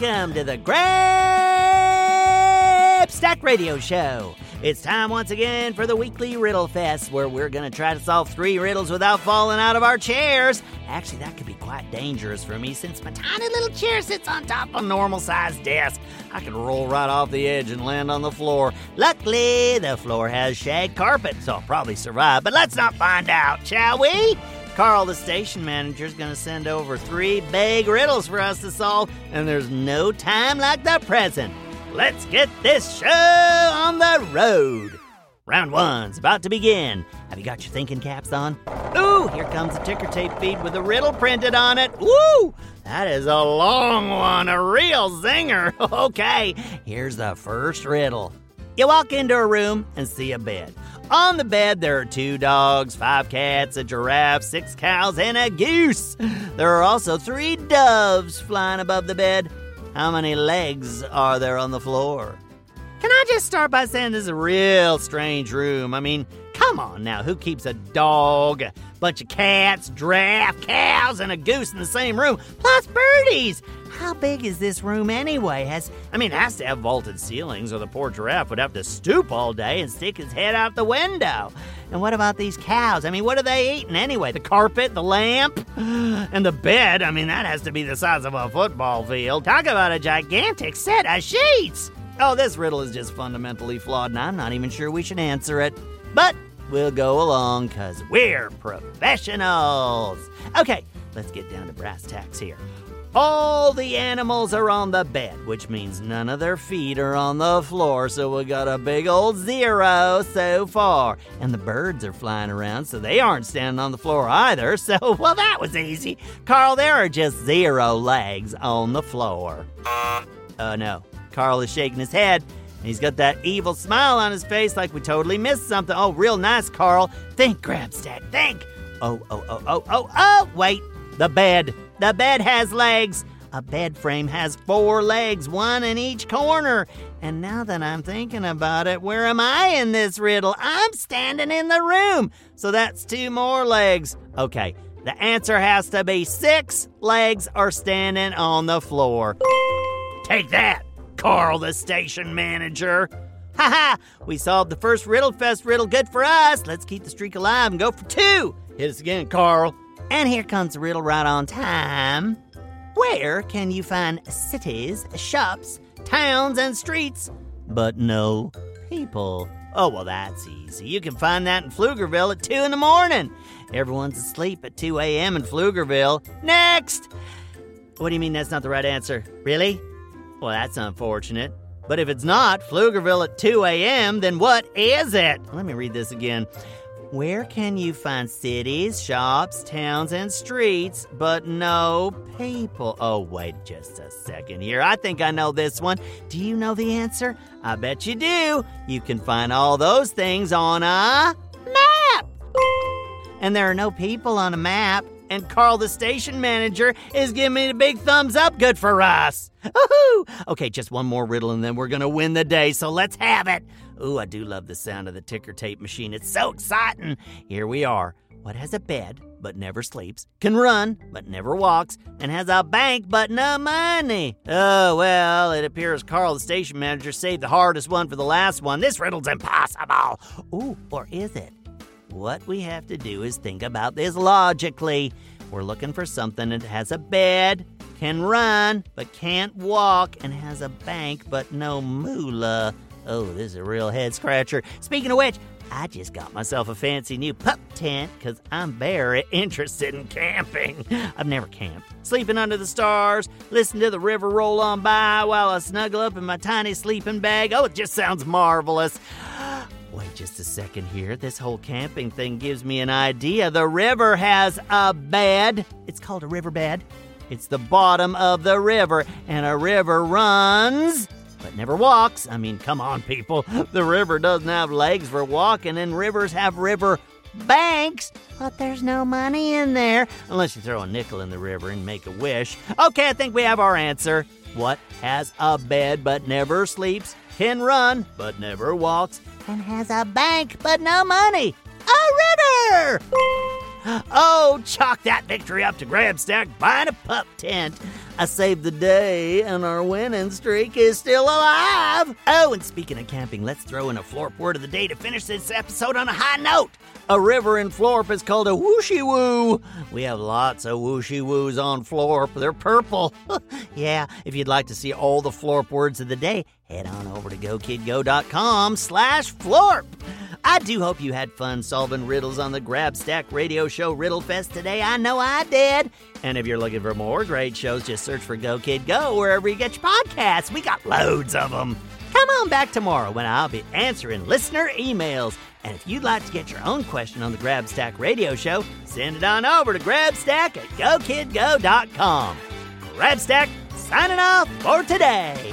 Welcome to the Grab Stack Radio Show. It's time once again for the weekly Riddle Fest, where we're going to try to solve three riddles without falling out of our chairs. Actually, that could be quite dangerous for me since my tiny little chair sits on top of a normal sized desk. I could roll right off the edge and land on the floor. Luckily, the floor has shag carpet, so I'll probably survive. But let's not find out, shall we? Carl, the station manager, is going to send over three big riddles for us to solve, and there's no time like the present. Let's get this show on the road. Round one's about to begin. Have you got your thinking caps on? Ooh, here comes a ticker tape feed with a riddle printed on it. Woo! That is a long one, a real zinger. Okay, here's the first riddle. You walk into a room and see a bed. On the bed, there are two dogs, five cats, a giraffe, six cows, and a goose. There are also three doves flying above the bed. How many legs are there on the floor? Can I just start by saying this is a real strange room? I mean, come on now, who keeps a dog, bunch of cats, giraffe, cows, and a goose in the same room, plus birdies? How big is this room anyway? Has I mean, it has to have vaulted ceilings, or the poor giraffe would have to stoop all day and stick his head out the window. And what about these cows? I mean, what are they eating anyway? The carpet, the lamp, and the bed? I mean, that has to be the size of a football field. Talk about a gigantic set of sheets. Oh, this riddle is just fundamentally flawed, and I'm not even sure we should answer it. But we'll go along because we're professionals. Okay, let's get down to brass tacks here. All the animals are on the bed, which means none of their feet are on the floor, so we got a big old zero so far. And the birds are flying around, so they aren't standing on the floor either, so, well, that was easy. Carl, there are just zero legs on the floor. Oh no, Carl is shaking his head. He's got that evil smile on his face like we totally missed something. Oh, real nice, Carl. Think, Grabstack, think. Oh, oh, oh, oh, oh, oh, wait. The bed. The bed has legs. A bed frame has four legs, one in each corner. And now that I'm thinking about it, where am I in this riddle? I'm standing in the room. So that's two more legs. Okay, the answer has to be six legs are standing on the floor. Take that, Carl, the station manager. Ha ha! We solved the first Riddle Fest riddle. Good for us. Let's keep the streak alive and go for two. Hit us again, Carl. And here comes the riddle right on time. Where can you find cities, shops, towns, and streets, but no people? Oh, well, that's easy. You can find that in Pflugerville at 2 in the morning. Everyone's asleep at 2 a.m. in Pflugerville. Next! What do you mean that's not the right answer? Really? Well, that's unfortunate. But if it's not Pflugerville at 2 a.m., then what is it? Let me read this again. Where can you find cities, shops, towns, and streets, but no people? Oh, wait just a second here. I think I know this one. Do you know the answer? I bet you do. You can find all those things on a map. And there are no people on a map. And Carl, the station manager, is giving me the big thumbs up. Good for us. Woohoo! Okay, just one more riddle and then we're gonna win the day, so let's have it. Ooh, I do love the sound of the ticker tape machine. It's so exciting. Here we are. What has a bed but never sleeps, can run but never walks, and has a bank but no money? Oh, well, it appears Carl, the station manager, saved the hardest one for the last one. This riddle's impossible. Ooh, or is it? What we have to do is think about this logically. We're looking for something that has a bed, can run, but can't walk, and has a bank but no moolah. Oh, this is a real head scratcher. Speaking of which, I just got myself a fancy new pup tent because I'm very interested in camping. I've never camped. Sleeping under the stars, listen to the river roll on by while I snuggle up in my tiny sleeping bag. Oh, it just sounds marvelous. Wait just a second here. This whole camping thing gives me an idea. The river has a bed. It's called a riverbed. It's the bottom of the river, and a river runs but never walks. I mean, come on, people. The river doesn't have legs for walking, and rivers have river banks, but there's no money in there unless you throw a nickel in the river and make a wish. Okay, I think we have our answer. What has a bed but never sleeps, can run but never walks, and has a bank but no money? A river! Oh, chalk that victory up to Grabstack buying a pup tent. I saved the day, and our winning streak is still alive. Oh, and speaking of camping, let's throw in a Florp word of the day to finish this episode on a high note. A river in Florp is called a whooshy woo. We have lots of whooshy woos on Florp. They're purple. yeah, if you'd like to see all the Florp words of the day, head on over to gokidgo.com slash Florp. I do hope you had fun solving riddles on the Grabstack Radio Show Riddle Fest today. I know I did. And if you're looking for more great shows, just search for Go Kid Go wherever you get your podcasts. We got loads of them. Come on back tomorrow when I'll be answering listener emails. And if you'd like to get your own question on the Grabstack Radio Show, send it on over to grabstack at gokidgo.com. Grabstack signing off for today.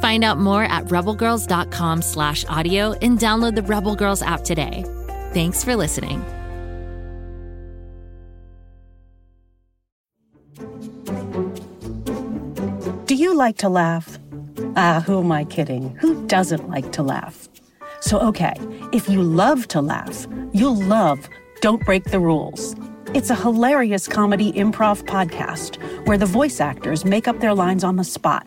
Find out more at rebelgirls.com slash audio and download the Rebel Girls app today. Thanks for listening. Do you like to laugh? Ah, who am I kidding? Who doesn't like to laugh? So, okay, if you love to laugh, you'll love Don't Break the Rules. It's a hilarious comedy improv podcast where the voice actors make up their lines on the spot